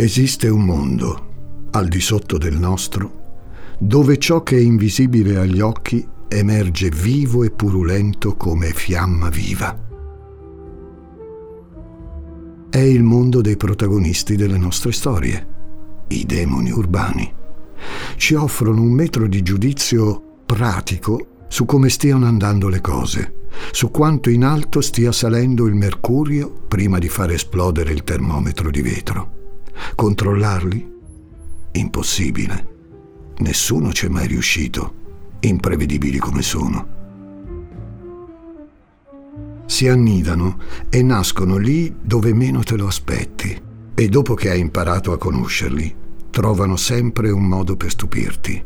Esiste un mondo, al di sotto del nostro, dove ciò che è invisibile agli occhi emerge vivo e purulento come fiamma viva. È il mondo dei protagonisti delle nostre storie, i demoni urbani. Ci offrono un metro di giudizio pratico su come stiano andando le cose, su quanto in alto stia salendo il mercurio prima di far esplodere il termometro di vetro. Controllarli? Impossibile. Nessuno ci è mai riuscito, imprevedibili come sono. Si annidano e nascono lì dove meno te lo aspetti e dopo che hai imparato a conoscerli, trovano sempre un modo per stupirti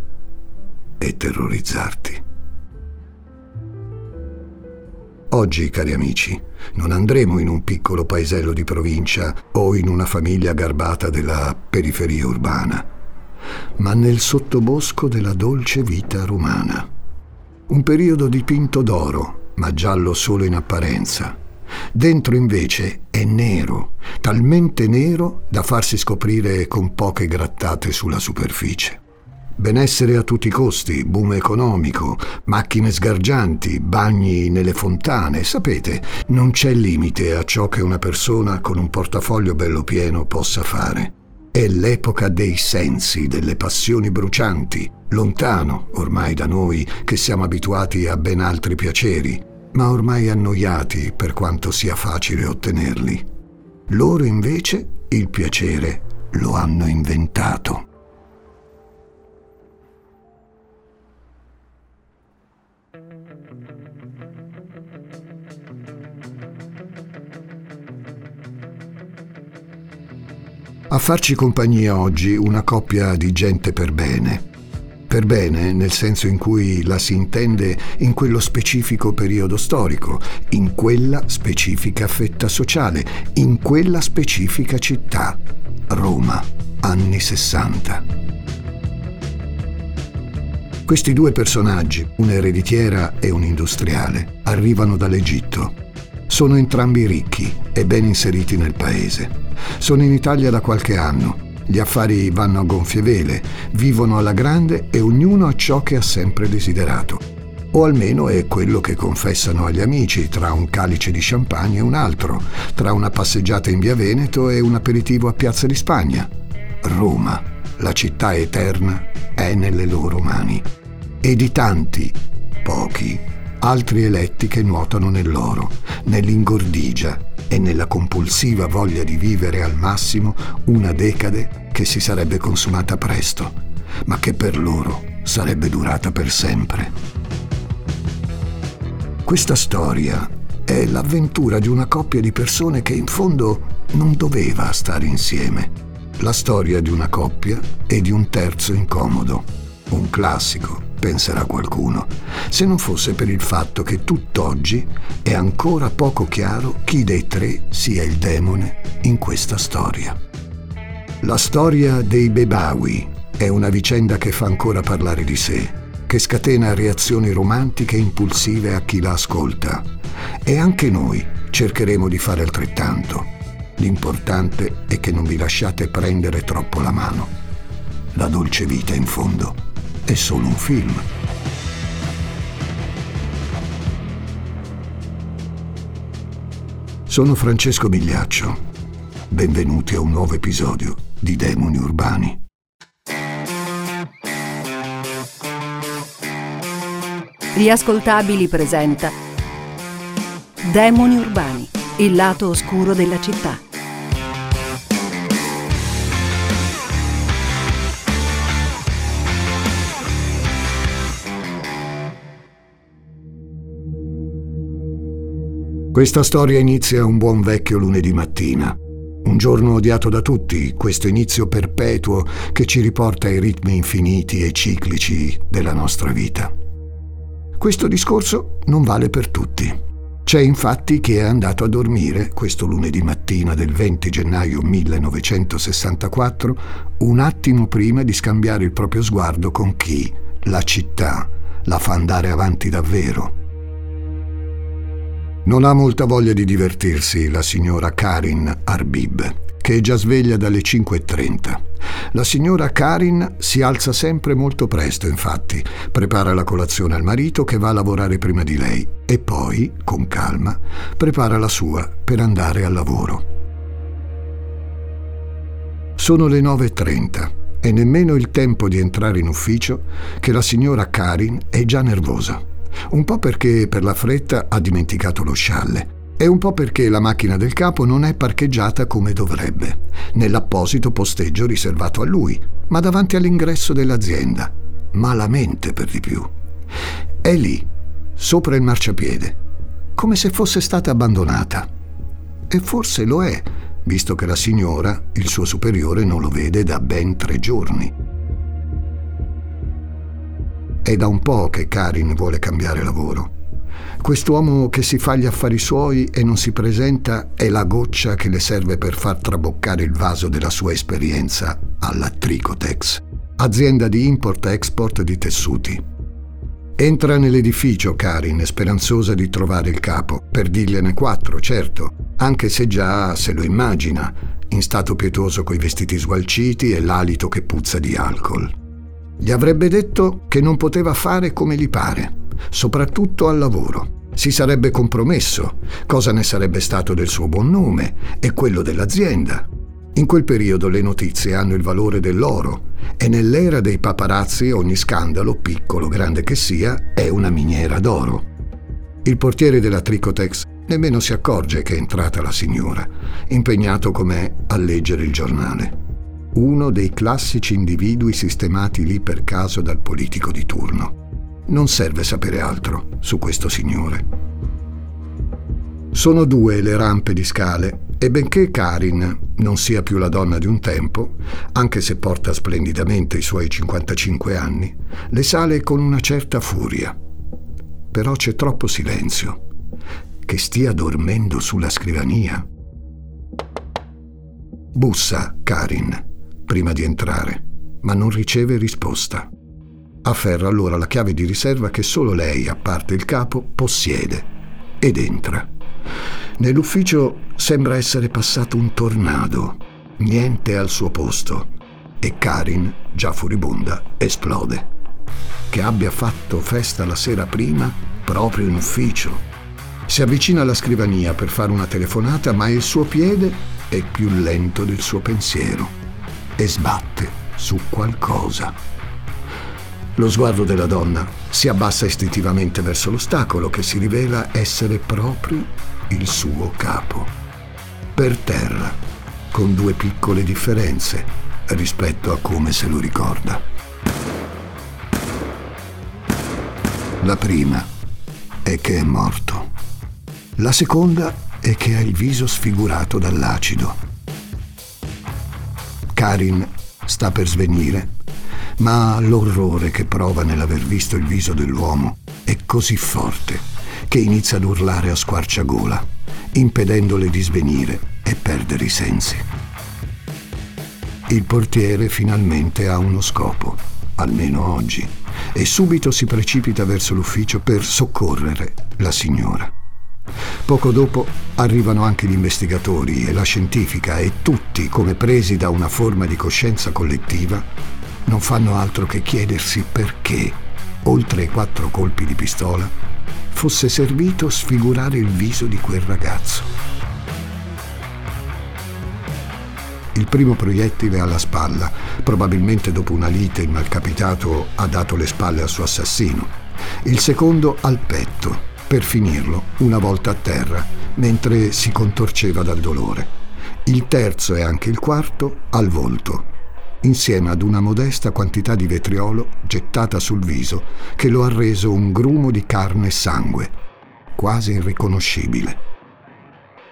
e terrorizzarti. Oggi, cari amici, non andremo in un piccolo paesello di provincia o in una famiglia garbata della periferia urbana, ma nel sottobosco della dolce vita romana. Un periodo dipinto d'oro, ma giallo solo in apparenza. Dentro invece è nero, talmente nero da farsi scoprire con poche grattate sulla superficie. Benessere a tutti i costi, boom economico, macchine sgargianti, bagni nelle fontane. Sapete, non c'è limite a ciò che una persona con un portafoglio bello pieno possa fare. È l'epoca dei sensi, delle passioni brucianti, lontano ormai da noi che siamo abituati a ben altri piaceri, ma ormai annoiati per quanto sia facile ottenerli. Loro invece il piacere lo hanno inventato. A farci compagnia oggi una coppia di gente per bene. Per bene nel senso in cui la si intende in quello specifico periodo storico, in quella specifica fetta sociale, in quella specifica città, Roma, anni 60. Questi due personaggi, un'ereditiera e un industriale, arrivano dall'Egitto. Sono entrambi ricchi e ben inseriti nel paese. Sono in Italia da qualche anno. Gli affari vanno a gonfie vele, vivono alla grande e ognuno ha ciò che ha sempre desiderato. O almeno è quello che confessano agli amici tra un calice di champagne e un altro, tra una passeggiata in via Veneto e un aperitivo a Piazza di Spagna. Roma, la città eterna, è nelle loro mani. E di tanti, pochi, altri eletti che nuotano nell'oro, nell'ingordigia e nella compulsiva voglia di vivere al massimo una decade che si sarebbe consumata presto, ma che per loro sarebbe durata per sempre. Questa storia è l'avventura di una coppia di persone che in fondo non doveva stare insieme. La storia di una coppia e di un terzo incomodo. Un classico, penserà qualcuno, se non fosse per il fatto che tutt'oggi è ancora poco chiaro chi dei tre sia il demone in questa storia. La storia dei Bebawi è una vicenda che fa ancora parlare di sé, che scatena reazioni romantiche e impulsive a chi la ascolta. E anche noi cercheremo di fare altrettanto. L'importante è che non vi lasciate prendere troppo la mano. La dolce vita, in fondo, è solo un film. Sono Francesco Migliaccio. Benvenuti a un nuovo episodio di Demoni Urbani. Riascoltabili presenta Demoni Urbani, il lato oscuro della città Questa storia inizia un buon vecchio lunedì mattina. Un giorno odiato da tutti, questo inizio perpetuo che ci riporta ai ritmi infiniti e ciclici della nostra vita. Questo discorso non vale per tutti. C'è infatti chi è andato a dormire questo lunedì mattina del 20 gennaio 1964 un attimo prima di scambiare il proprio sguardo con chi, la città, la fa andare avanti davvero non ha molta voglia di divertirsi la signora Karin Arbib, che è già sveglia dalle 5.30. La signora Karin si alza sempre molto presto, infatti, prepara la colazione al marito che va a lavorare prima di lei e poi, con calma, prepara la sua per andare al lavoro. Sono le 9.30 e nemmeno il tempo di entrare in ufficio che la signora Karin è già nervosa. Un po' perché per la fretta ha dimenticato lo scialle e un po' perché la macchina del capo non è parcheggiata come dovrebbe, nell'apposito posteggio riservato a lui, ma davanti all'ingresso dell'azienda, malamente per di più. È lì, sopra il marciapiede, come se fosse stata abbandonata. E forse lo è, visto che la signora, il suo superiore, non lo vede da ben tre giorni. È da un po' che Karin vuole cambiare lavoro Quest'uomo che si fa gli affari suoi e non si presenta è la goccia che le serve per far traboccare il vaso della sua esperienza alla Tricotex, azienda di import-export di tessuti. Entra nell'edificio Karin, speranzosa di trovare il capo, per dirgliene quattro, certo, anche se già se lo immagina, in stato pietoso coi vestiti sgualciti e l'alito che puzza di alcol. Gli avrebbe detto che non poteva fare come gli pare, soprattutto al lavoro. Si sarebbe compromesso, cosa ne sarebbe stato del suo buon nome e quello dell'azienda. In quel periodo le notizie hanno il valore dell'oro e nell'era dei paparazzi ogni scandalo, piccolo o grande che sia, è una miniera d'oro. Il portiere della Tricotex nemmeno si accorge che è entrata la signora, impegnato com'è a leggere il giornale. Uno dei classici individui sistemati lì per caso dal politico di turno. Non serve sapere altro su questo signore. Sono due le rampe di scale e benché Karin non sia più la donna di un tempo, anche se porta splendidamente i suoi 55 anni, le sale con una certa furia. Però c'è troppo silenzio. Che stia dormendo sulla scrivania. Bussa Karin prima di entrare, ma non riceve risposta. Afferra allora la chiave di riserva che solo lei, a parte il capo, possiede ed entra. Nell'ufficio sembra essere passato un tornado, niente al suo posto e Karin, già furibonda, esplode. Che abbia fatto festa la sera prima proprio in ufficio. Si avvicina alla scrivania per fare una telefonata, ma il suo piede è più lento del suo pensiero e sbatte su qualcosa. Lo sguardo della donna si abbassa istintivamente verso l'ostacolo che si rivela essere proprio il suo capo. Per terra, con due piccole differenze rispetto a come se lo ricorda. La prima è che è morto. La seconda è che ha il viso sfigurato dall'acido. Karin sta per svenire ma l'orrore che prova nell'aver visto il viso dell'uomo è così forte che inizia ad urlare a squarciagola, impedendole di svenire e perdere i sensi. Il portiere finalmente ha uno scopo, almeno oggi, e subito si precipita verso l'ufficio per soccorrere la signora. Poco dopo arrivano anche gli investigatori e la scientifica e tutti, come presi da una forma di coscienza collettiva, non fanno altro che chiedersi perché, oltre ai quattro colpi di pistola, fosse servito sfigurare il viso di quel ragazzo. Il primo proiettile alla spalla, probabilmente dopo una lite il malcapitato ha dato le spalle al suo assassino. Il secondo al petto, per finirlo una volta a terra, mentre si contorceva dal dolore. Il terzo e anche il quarto al volto, insieme ad una modesta quantità di vetriolo gettata sul viso che lo ha reso un grumo di carne e sangue, quasi irriconoscibile.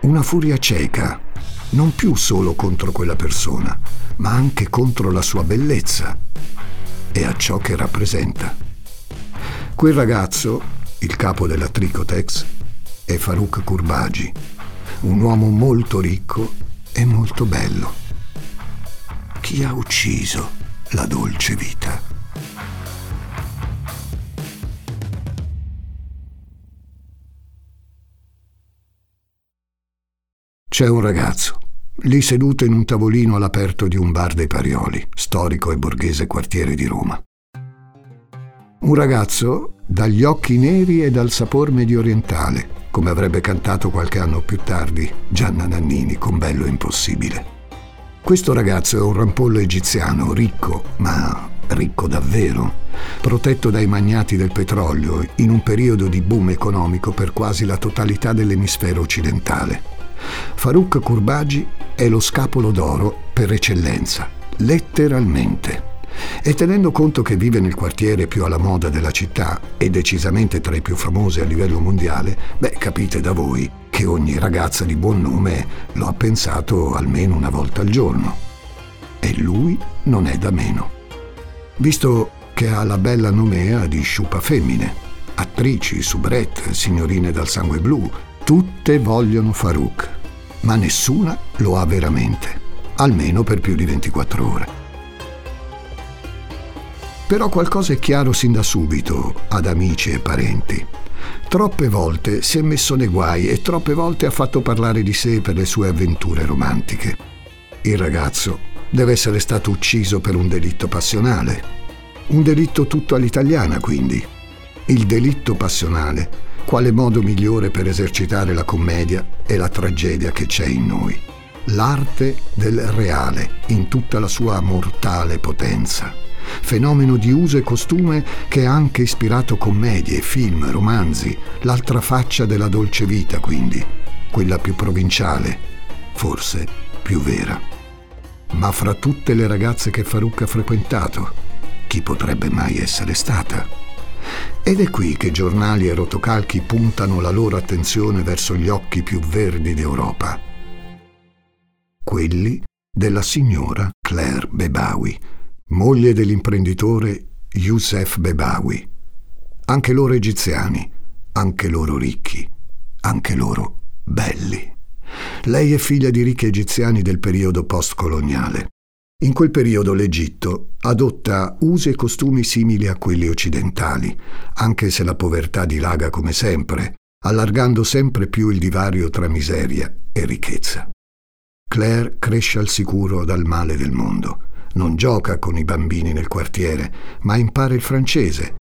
Una furia cieca, non più solo contro quella persona, ma anche contro la sua bellezza e a ciò che rappresenta. Quel ragazzo, il capo della Tricotex, è Farouk Kurbagi, un uomo molto ricco e molto bello chi ha ucciso la dolce vita. C'è un ragazzo, lì seduto in un tavolino all'aperto di un bar dei Parioli, storico e borghese quartiere di Roma. Un ragazzo dagli occhi neri e dal sapor mediorientale, come avrebbe cantato qualche anno più tardi Gianna Nannini con Bello Impossibile. Questo ragazzo è un rampollo egiziano, ricco, ma ricco davvero, protetto dai magnati del petrolio in un periodo di boom economico per quasi la totalità dell'emisfero occidentale. Farouk Kurbagi è lo scapolo d'oro per eccellenza, letteralmente. E tenendo conto che vive nel quartiere più alla moda della città e decisamente tra i più famosi a livello mondiale, beh, capite da voi che ogni ragazza di buon nome lo ha pensato almeno una volta al giorno. E lui non è da meno. Visto che ha la bella nomea di sciupa femmine, attrici, soubrette, signorine dal sangue blu, tutte vogliono Farouk, ma nessuna lo ha veramente, almeno per più di 24 ore. Però qualcosa è chiaro sin da subito ad amici e parenti. Troppe volte si è messo nei guai e troppe volte ha fatto parlare di sé per le sue avventure romantiche. Il ragazzo deve essere stato ucciso per un delitto passionale. Un delitto tutto all'italiana, quindi. Il delitto passionale, quale modo migliore per esercitare la commedia e la tragedia che c'è in noi. L'arte del reale in tutta la sua mortale potenza fenomeno di uso e costume che ha anche ispirato commedie, film, romanzi, l'altra faccia della dolce vita quindi, quella più provinciale, forse più vera. Ma fra tutte le ragazze che Farouk ha frequentato, chi potrebbe mai essere stata? Ed è qui che giornali e rotocalchi puntano la loro attenzione verso gli occhi più verdi d'Europa. Quelli della signora Claire Bebawi, moglie dell'imprenditore Youssef Bebawi. Anche loro egiziani, anche loro ricchi, anche loro belli. Lei è figlia di ricchi egiziani del periodo postcoloniale. In quel periodo l'Egitto adotta usi e costumi simili a quelli occidentali, anche se la povertà dilaga come sempre, allargando sempre più il divario tra miseria e ricchezza. Claire cresce al sicuro dal male del mondo non gioca con i bambini nel quartiere, ma impara il francese.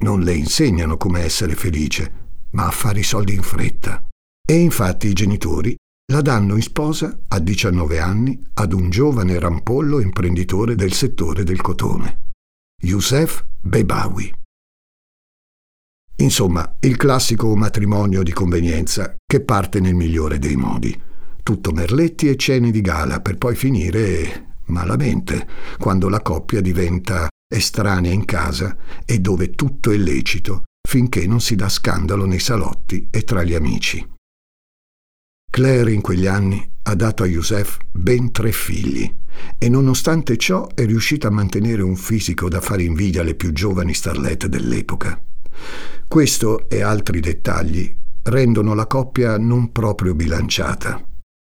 Non le insegnano come essere felice, ma a fare i soldi in fretta. E infatti i genitori la danno in sposa a 19 anni ad un giovane rampollo imprenditore del settore del cotone, Youssef Bebawi. Insomma, il classico matrimonio di convenienza che parte nel migliore dei modi. Tutto merletti e cene di gala per poi finire malamente, quando la coppia diventa estranea in casa e dove tutto è lecito finché non si dà scandalo nei salotti e tra gli amici. Claire in quegli anni ha dato a Youssef ben tre figli e nonostante ciò è riuscita a mantenere un fisico da fare invidia alle più giovani starlette dell'epoca. Questo e altri dettagli rendono la coppia non proprio bilanciata.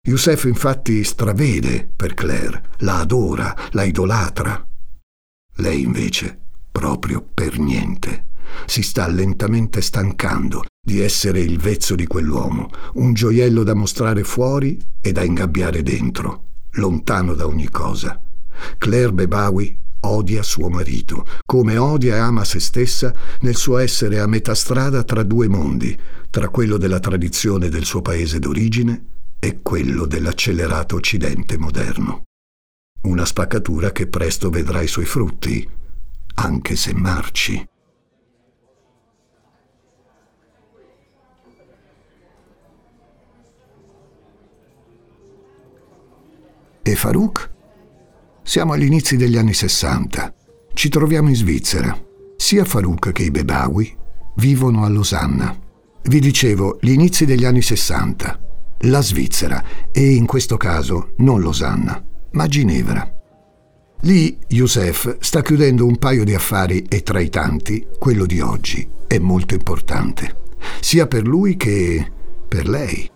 Youssef infatti stravede per Claire, la adora, la idolatra. Lei invece, proprio per niente, si sta lentamente stancando di essere il vezzo di quell'uomo, un gioiello da mostrare fuori e da ingabbiare dentro, lontano da ogni cosa. Claire Bebawi odia suo marito, come odia e ama se stessa nel suo essere a metà strada tra due mondi, tra quello della tradizione del suo paese d'origine è quello dell'accelerato Occidente moderno. Una spaccatura che presto vedrà i suoi frutti, anche se marci. E Farouk? Siamo agli inizi degli anni Sessanta. Ci troviamo in Svizzera. Sia Farouk che i Bebawi vivono a Losanna. Vi dicevo, gli inizi degli anni Sessanta la Svizzera e in questo caso non Losanna, ma Ginevra. Lì Youssef sta chiudendo un paio di affari e tra i tanti quello di oggi è molto importante, sia per lui che per lei.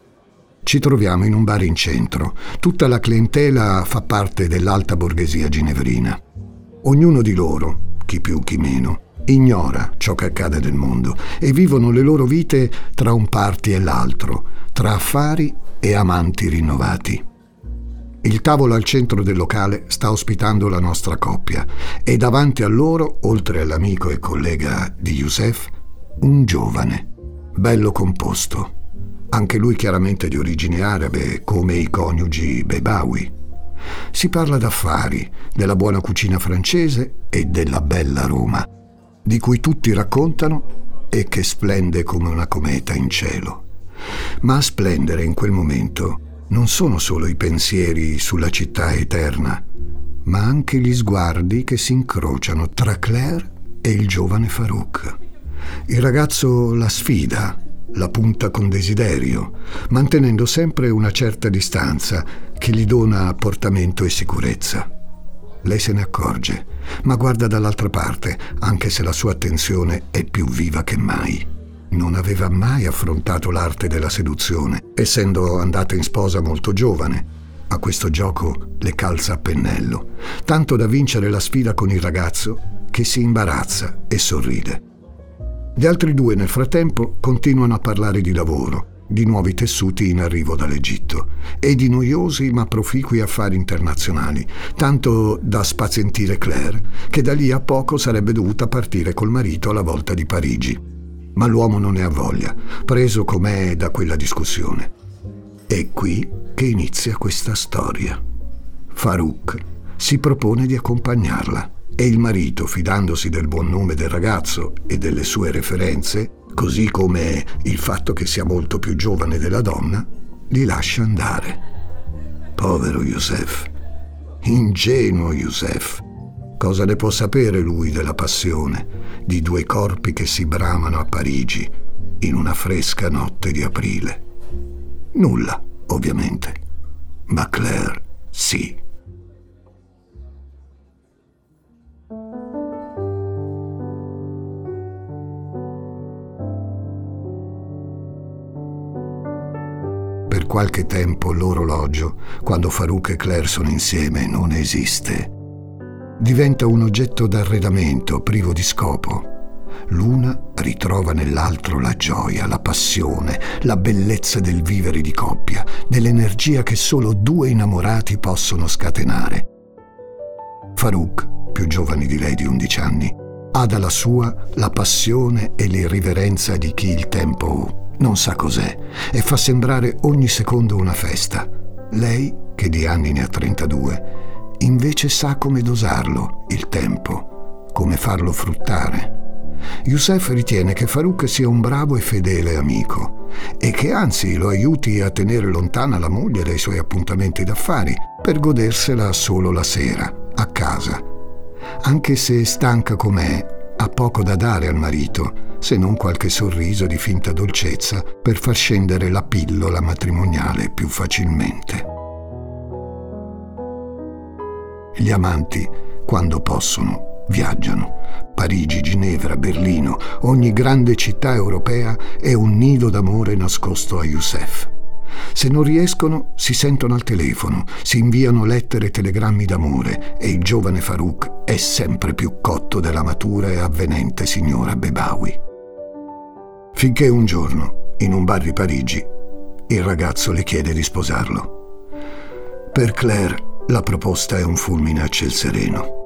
Ci troviamo in un bar in centro. Tutta la clientela fa parte dell'alta borghesia ginevrina. Ognuno di loro, chi più chi meno, ignora ciò che accade nel mondo e vivono le loro vite tra un party e l'altro, tra affari e amanti rinnovati. Il tavolo al centro del locale sta ospitando la nostra coppia e davanti a loro, oltre all'amico e collega di Youssef, un giovane, bello composto, anche lui chiaramente di origine arabe come i coniugi Bebawi. Si parla d'affari, della buona cucina francese e della bella Roma, di cui tutti raccontano e che splende come una cometa in cielo. Ma a splendere in quel momento non sono solo i pensieri sulla città eterna, ma anche gli sguardi che si incrociano tra Claire e il giovane Farouk. Il ragazzo la sfida, la punta con desiderio, mantenendo sempre una certa distanza che gli dona portamento e sicurezza. Lei se ne accorge, ma guarda dall'altra parte, anche se la sua attenzione è più viva che mai non aveva mai affrontato l'arte della seduzione, essendo andata in sposa molto giovane. A questo gioco le calza a pennello, tanto da vincere la sfida con il ragazzo che si imbarazza e sorride. Gli altri due nel frattempo continuano a parlare di lavoro, di nuovi tessuti in arrivo dall'Egitto e di noiosi ma proficui affari internazionali, tanto da spazientire Claire, che da lì a poco sarebbe dovuta partire col marito alla volta di Parigi. Ma l'uomo non ne ha voglia, preso com'è da quella discussione. È qui che inizia questa storia. Farouk si propone di accompagnarla e il marito, fidandosi del buon nome del ragazzo e delle sue referenze, così come il fatto che sia molto più giovane della donna, li lascia andare. Povero Youssef, ingenuo Youssef, Cosa ne può sapere lui della passione di due corpi che si bramano a Parigi in una fresca notte di aprile? Nulla, ovviamente. Ma Claire sì. Per qualche tempo l'orologio, quando Farouk e Claire sono insieme, non esiste diventa un oggetto d'arredamento privo di scopo. L'una ritrova nell'altro la gioia, la passione, la bellezza del vivere di coppia, dell'energia che solo due innamorati possono scatenare. Farouk, più giovane di lei di 11 anni, ha dalla sua la passione e l'irriverenza di chi il tempo non sa cos'è e fa sembrare ogni secondo una festa. Lei, che di anni ne ha 32, invece sa come dosarlo, il tempo, come farlo fruttare. Youssef ritiene che Farouk sia un bravo e fedele amico e che anzi lo aiuti a tenere lontana la moglie dai suoi appuntamenti d'affari per godersela solo la sera, a casa. Anche se stanca com'è, ha poco da dare al marito, se non qualche sorriso di finta dolcezza per far scendere la pillola matrimoniale più facilmente. Gli amanti, quando possono, viaggiano. Parigi, Ginevra, Berlino, ogni grande città europea è un nido d'amore nascosto a Youssef. Se non riescono, si sentono al telefono, si inviano lettere e telegrammi d'amore e il giovane Farouk è sempre più cotto della matura e avvenente signora Bebawi. Finché un giorno, in un bar di Parigi, il ragazzo le chiede di sposarlo. Per Claire la proposta è un fulmine a ciel sereno.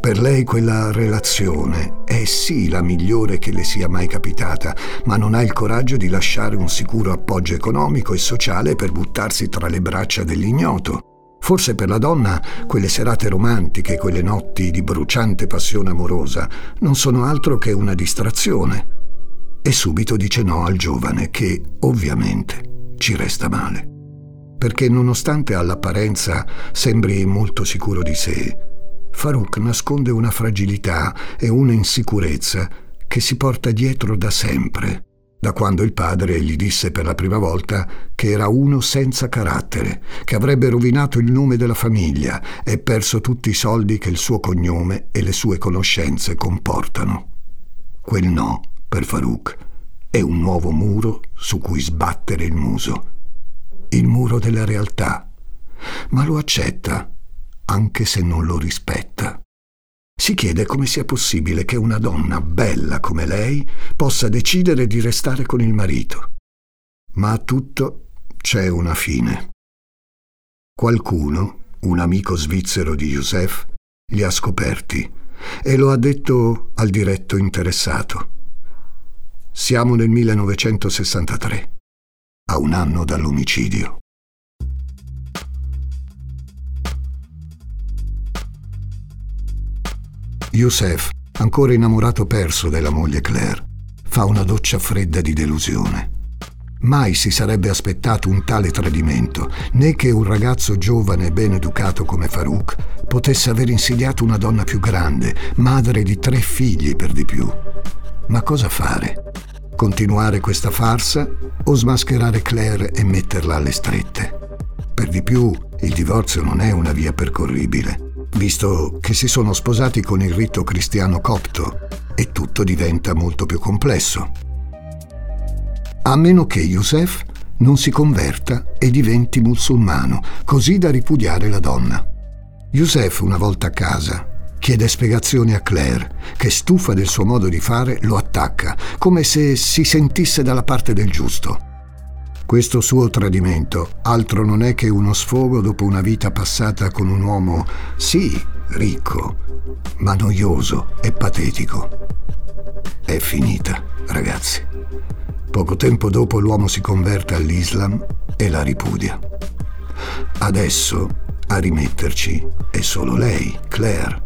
Per lei quella relazione è sì la migliore che le sia mai capitata, ma non ha il coraggio di lasciare un sicuro appoggio economico e sociale per buttarsi tra le braccia dell'ignoto. Forse per la donna quelle serate romantiche, quelle notti di bruciante passione amorosa, non sono altro che una distrazione. E subito dice no al giovane che, ovviamente, ci resta male perché nonostante all'apparenza sembri molto sicuro di sé, Farouk nasconde una fragilità e una insicurezza che si porta dietro da sempre, da quando il padre gli disse per la prima volta che era uno senza carattere, che avrebbe rovinato il nome della famiglia e perso tutti i soldi che il suo cognome e le sue conoscenze comportano. Quel no, per Farouk, è un nuovo muro su cui sbattere il muso il muro della realtà, ma lo accetta, anche se non lo rispetta. Si chiede come sia possibile che una donna bella come lei possa decidere di restare con il marito. Ma a tutto c'è una fine. Qualcuno, un amico svizzero di Youssef, li ha scoperti e lo ha detto al diretto interessato. Siamo nel 1963, a un anno dall'omicidio. Youssef, ancora innamorato perso della moglie Claire, fa una doccia fredda di delusione. Mai si sarebbe aspettato un tale tradimento, né che un ragazzo giovane e ben educato come Farouk potesse aver insidiato una donna più grande, madre di tre figli per di più. Ma cosa fare? Continuare questa farsa o smascherare Claire e metterla alle strette? Per di più, il divorzio non è una via percorribile, visto che si sono sposati con il rito cristiano copto e tutto diventa molto più complesso a meno che Youssef non si converta e diventi musulmano, così da ripudiare la donna. Youssef, una volta a casa, chiede spiegazioni a Claire, che stufa del suo modo di fare lo attacca, come se si sentisse dalla parte del giusto. Questo suo tradimento altro non è che uno sfogo dopo una vita passata con un uomo, sì, ricco, ma noioso e patetico. È finita, ragazzi. Poco tempo dopo l'uomo si converte all'Islam e la ripudia. Adesso a rimetterci è solo lei, Claire.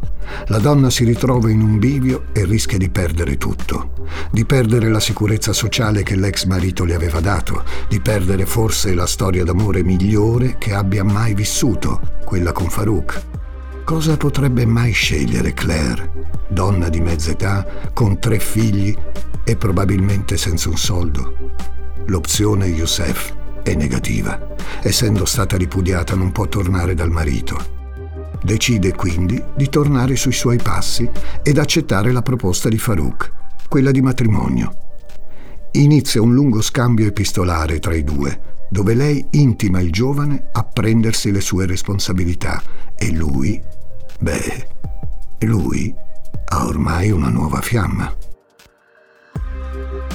La donna si ritrova in un bivio e rischia di perdere tutto, di perdere la sicurezza sociale che l'ex marito le aveva dato, di perdere forse la storia d'amore migliore che abbia mai vissuto, quella con Farouk. Cosa potrebbe mai scegliere Claire, donna di mezza età, con tre figli e probabilmente senza un soldo. L'opzione Youssef è negativa. Essendo stata ripudiata non può tornare dal marito. Decide quindi di tornare sui suoi passi ed accettare la proposta di Farouk, quella di matrimonio. Inizia un lungo scambio epistolare tra i due, dove lei intima il giovane a prendersi le sue responsabilità e lui, beh, lui ha ormai una nuova fiamma.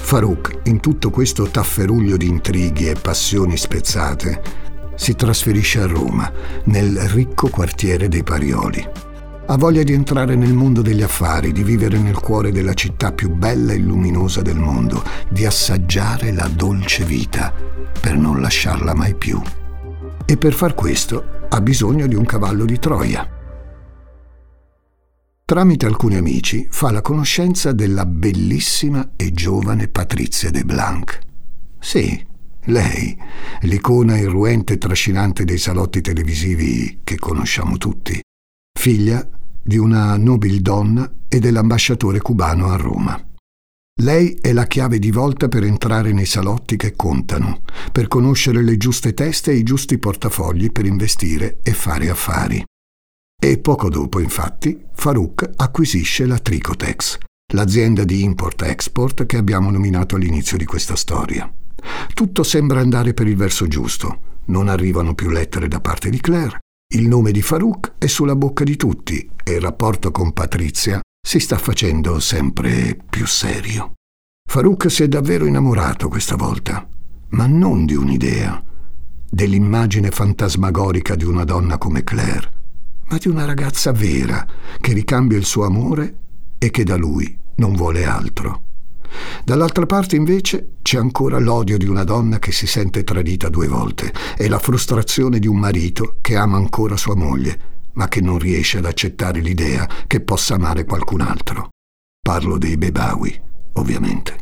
Farouk, in tutto questo tafferuglio di intrighi e passioni spezzate, si trasferisce a Roma, nel ricco quartiere dei Parioli. Ha voglia di entrare nel mondo degli affari, di vivere nel cuore della città più bella e luminosa del mondo, di assaggiare la dolce vita per non lasciarla mai più. E per far questo ha bisogno di un cavallo di Troia. Tramite alcuni amici fa la conoscenza della bellissima e giovane Patrizia de Blanc. Sì, lei, l'icona irruente e trascinante dei salotti televisivi che conosciamo tutti, figlia di una nobildonna e dell'ambasciatore cubano a Roma. Lei è la chiave di volta per entrare nei salotti che contano, per conoscere le giuste teste e i giusti portafogli per investire e fare affari. E poco dopo, infatti, Farouk acquisisce la Tricotex, l'azienda di import-export che abbiamo nominato all'inizio di questa storia. Tutto sembra andare per il verso giusto. Non arrivano più lettere da parte di Claire, il nome di Farouk è sulla bocca di tutti e il rapporto con Patrizia si sta facendo sempre più serio. Farouk si è davvero innamorato questa volta, ma non di un'idea, dell'immagine fantasmagorica di una donna come Claire ma di una ragazza vera che ricambia il suo amore e che da lui non vuole altro. Dall'altra parte invece c'è ancora l'odio di una donna che si sente tradita due volte e la frustrazione di un marito che ama ancora sua moglie, ma che non riesce ad accettare l'idea che possa amare qualcun altro. Parlo dei Bebawi, ovviamente.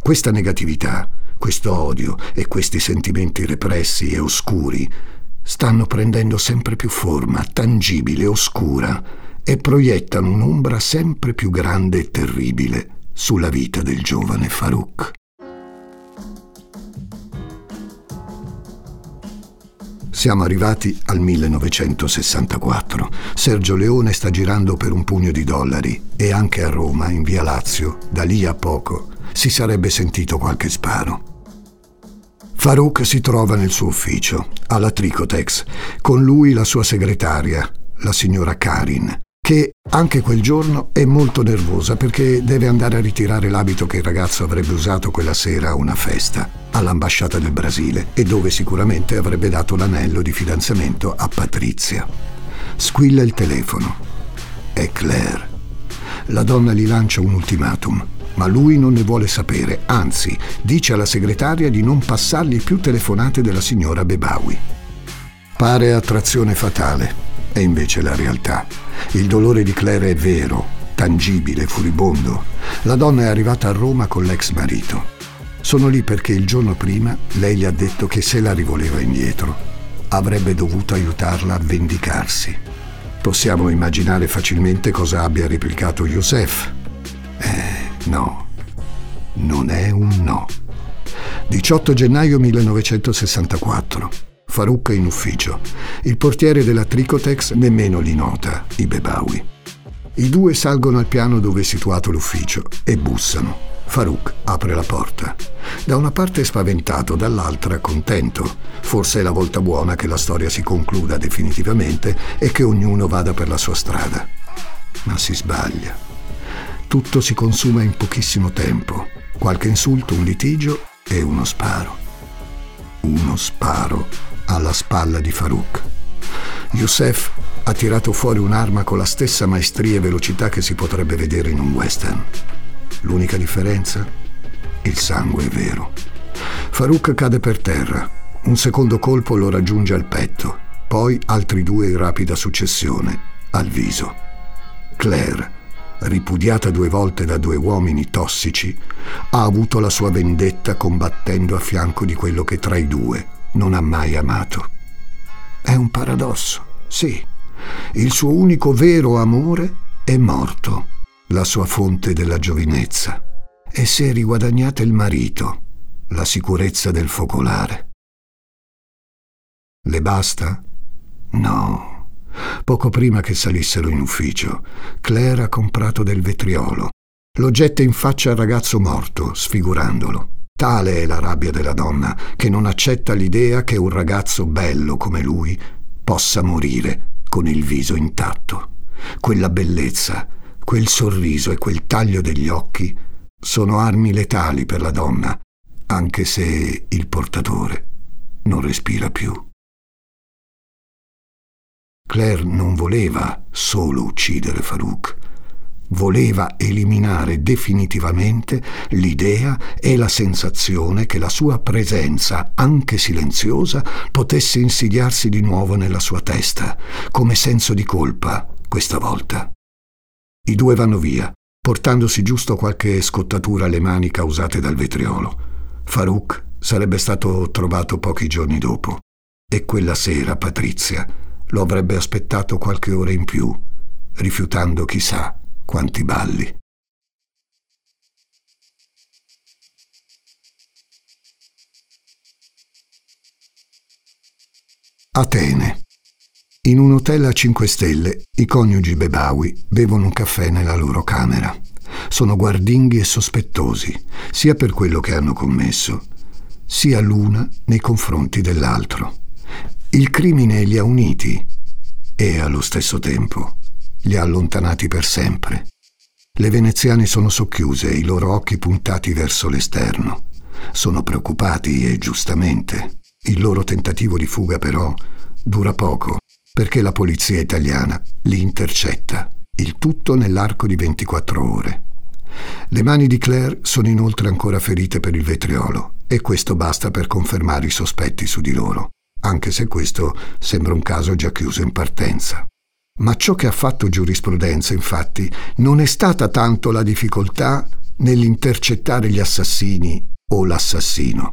Questa negatività, questo odio e questi sentimenti repressi e oscuri stanno prendendo sempre più forma, tangibile, oscura, e proiettano un'ombra sempre più grande e terribile sulla vita del giovane Farouk. Siamo arrivati al 1964. Sergio Leone sta girando per un pugno di dollari e anche a Roma, in via Lazio, da lì a poco, si sarebbe sentito qualche sparo. Farouk si trova nel suo ufficio, alla Tricotex, con lui la sua segretaria, la signora Karin, che anche quel giorno è molto nervosa perché deve andare a ritirare l'abito che il ragazzo avrebbe usato quella sera a una festa all'ambasciata del Brasile e dove sicuramente avrebbe dato l'anello di fidanzamento a Patrizia. Squilla il telefono. È Claire. La donna gli lancia un ultimatum, ma lui non ne vuole sapere, anzi dice alla segretaria di non passargli più telefonate della signora Bebawi. Pare attrazione fatale, è invece la realtà. Il dolore di Claire è vero, tangibile, furibondo. La donna è arrivata a Roma con l'ex marito. Sono lì perché il giorno prima lei gli ha detto che se la rivoleva indietro avrebbe dovuto aiutarla a vendicarsi. Possiamo immaginare facilmente cosa abbia replicato Youssef. Eh, no, non è un no. 18 gennaio 1964. Farouk in ufficio. Il portiere della Tricotex nemmeno li nota, i Bebawi. I due salgono al piano dove è situato l'ufficio e bussano. Farouk apre la porta. Da una parte spaventato, dall'altra contento. Forse è la volta buona che la storia si concluda definitivamente e che ognuno vada per la sua strada. Ma si sbaglia. Tutto si consuma in pochissimo tempo. Qualche insulto, un litigio e uno sparo. Uno sparo alla spalla di Farouk. Youssef ha tirato fuori un'arma con la stessa maestria e velocità che si potrebbe vedere in un western. L'unica differenza? Il sangue è vero. Farouk cade per terra. Un secondo colpo lo raggiunge al petto, poi altri due in rapida successione, al viso. Claire, ripudiata due volte da due uomini tossici, ha avuto la sua vendetta combattendo a fianco di quello che tra i due non ha mai amato. È un paradosso, sì. Il suo unico vero amore è morto, la sua fonte della giovinezza, e si è riguadagnata il marito, la sicurezza del focolare. Le basta? No. Poco prima che salissero in ufficio, Claire ha comprato del vetriolo. Lo getta in faccia al ragazzo morto, sfigurandolo. Tale è la rabbia della donna che non accetta l'idea che un ragazzo bello come lui possa morire con il viso intatto. Quella bellezza, quel sorriso e quel taglio degli occhi sono armi letali per la donna, anche se il portatore non respira più. Claire non voleva solo uccidere Farouk, voleva eliminare definitivamente l'idea e la sensazione che la sua presenza, anche silenziosa, potesse insidiarsi di nuovo nella sua testa, come senso di colpa, questa volta. I due vanno via, portandosi giusto qualche scottatura alle mani causate dal vetriolo. Farouk sarebbe stato trovato pochi giorni dopo e quella sera Patrizia lo avrebbe aspettato qualche ora in più, rifiutando chissà quanti balli. Atene. In un hotel a 5 stelle, i coniugi Bebawi bevono un caffè nella loro camera. Sono guardinghi e sospettosi, sia per quello che hanno commesso, sia l'una nei confronti dell'altro. Il crimine li ha uniti e, allo stesso tempo, li ha allontanati per sempre. Le veneziane sono socchiuse, i loro occhi puntati verso l'esterno. Sono preoccupati e giustamente. Il loro tentativo di fuga però dura poco perché la polizia italiana li intercetta, il tutto nell'arco di 24 ore. Le mani di Claire sono inoltre ancora ferite per il vetriolo e questo basta per confermare i sospetti su di loro, anche se questo sembra un caso già chiuso in partenza. Ma ciò che ha fatto giurisprudenza, infatti, non è stata tanto la difficoltà nell'intercettare gli assassini o l'assassino,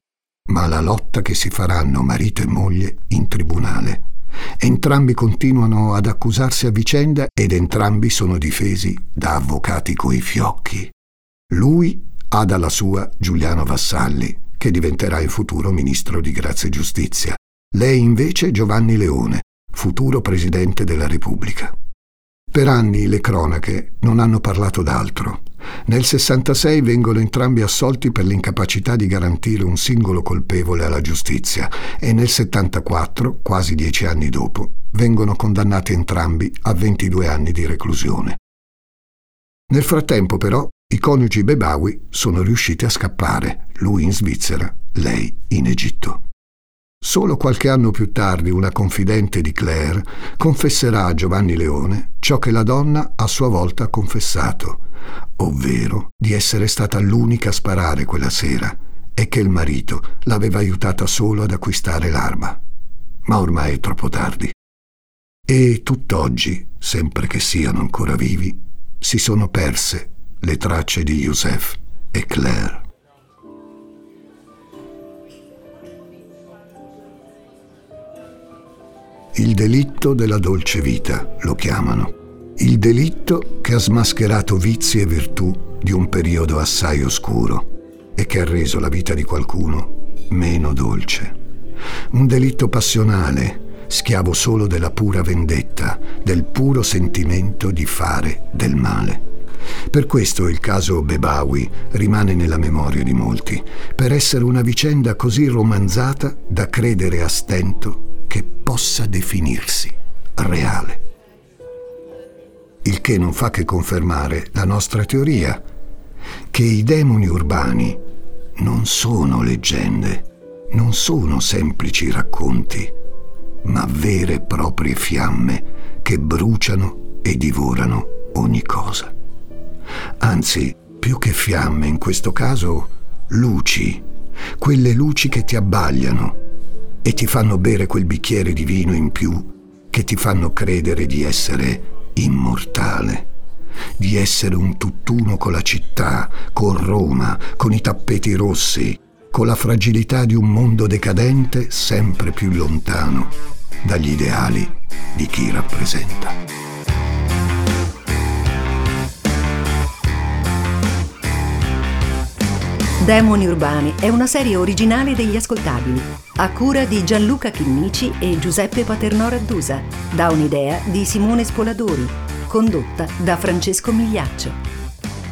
ma la lotta che si faranno marito e moglie in tribunale. Entrambi continuano ad accusarsi a vicenda ed entrambi sono difesi da avvocati coi fiocchi. Lui ha dalla sua Giuliano Vassalli, che diventerà in futuro ministro di Grazia e Giustizia. Lei invece Giovanni Leone, futuro Presidente della Repubblica. Per anni le cronache non hanno parlato d'altro. Nel 66 vengono entrambi assolti per l'incapacità di garantire un singolo colpevole alla giustizia e nel 74, quasi dieci anni dopo, vengono condannati entrambi a 22 anni di reclusione. Nel frattempo, però, i coniugi Bebawi sono riusciti a scappare, lui in Svizzera, lei in Egitto. Solo qualche anno più tardi una confidente di Claire confesserà a Giovanni Leone ciò che la donna a sua volta ha confessato, ovvero di essere stata l'unica a sparare quella sera e che il marito l'aveva aiutata solo ad acquistare l'arma. Ma ormai è troppo tardi. E tutt'oggi, sempre che siano ancora vivi, si sono perse le tracce di Youssef e Claire. Il delitto della dolce vita lo chiamano. Il delitto che ha smascherato vizi e virtù di un periodo assai oscuro e che ha reso la vita di qualcuno meno dolce. Un delitto passionale, schiavo solo della pura vendetta, del puro sentimento di fare del male. Per questo il caso Bebawi rimane nella memoria di molti, per essere una vicenda così romanzata da credere a stento che possa definirsi reale. Il che non fa che confermare la nostra teoria, che i demoni urbani non sono leggende, non sono semplici racconti, ma vere e proprie fiamme che bruciano e divorano ogni cosa. Anzi, più che fiamme in questo caso, luci, quelle luci che ti abbagliano, e ti fanno bere quel bicchiere di vino in più che ti fanno credere di essere immortale, di essere un tutt'uno con la città, con Roma, con i tappeti rossi, con la fragilità di un mondo decadente sempre più lontano dagli ideali di chi rappresenta. Demoni Urbani è una serie originale degli ascoltabili, a cura di Gianluca Chinnici e Giuseppe Paternò Raddusa, da un'idea di Simone Spoladori, condotta da Francesco Migliaccio.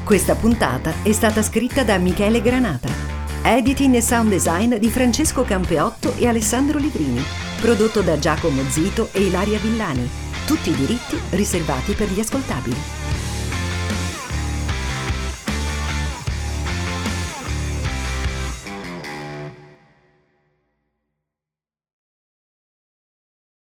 Questa puntata è stata scritta da Michele Granata. Editing e sound design di Francesco Campeotto e Alessandro Livrini. Prodotto da Giacomo Zito e Ilaria Villani. Tutti i diritti riservati per gli ascoltabili.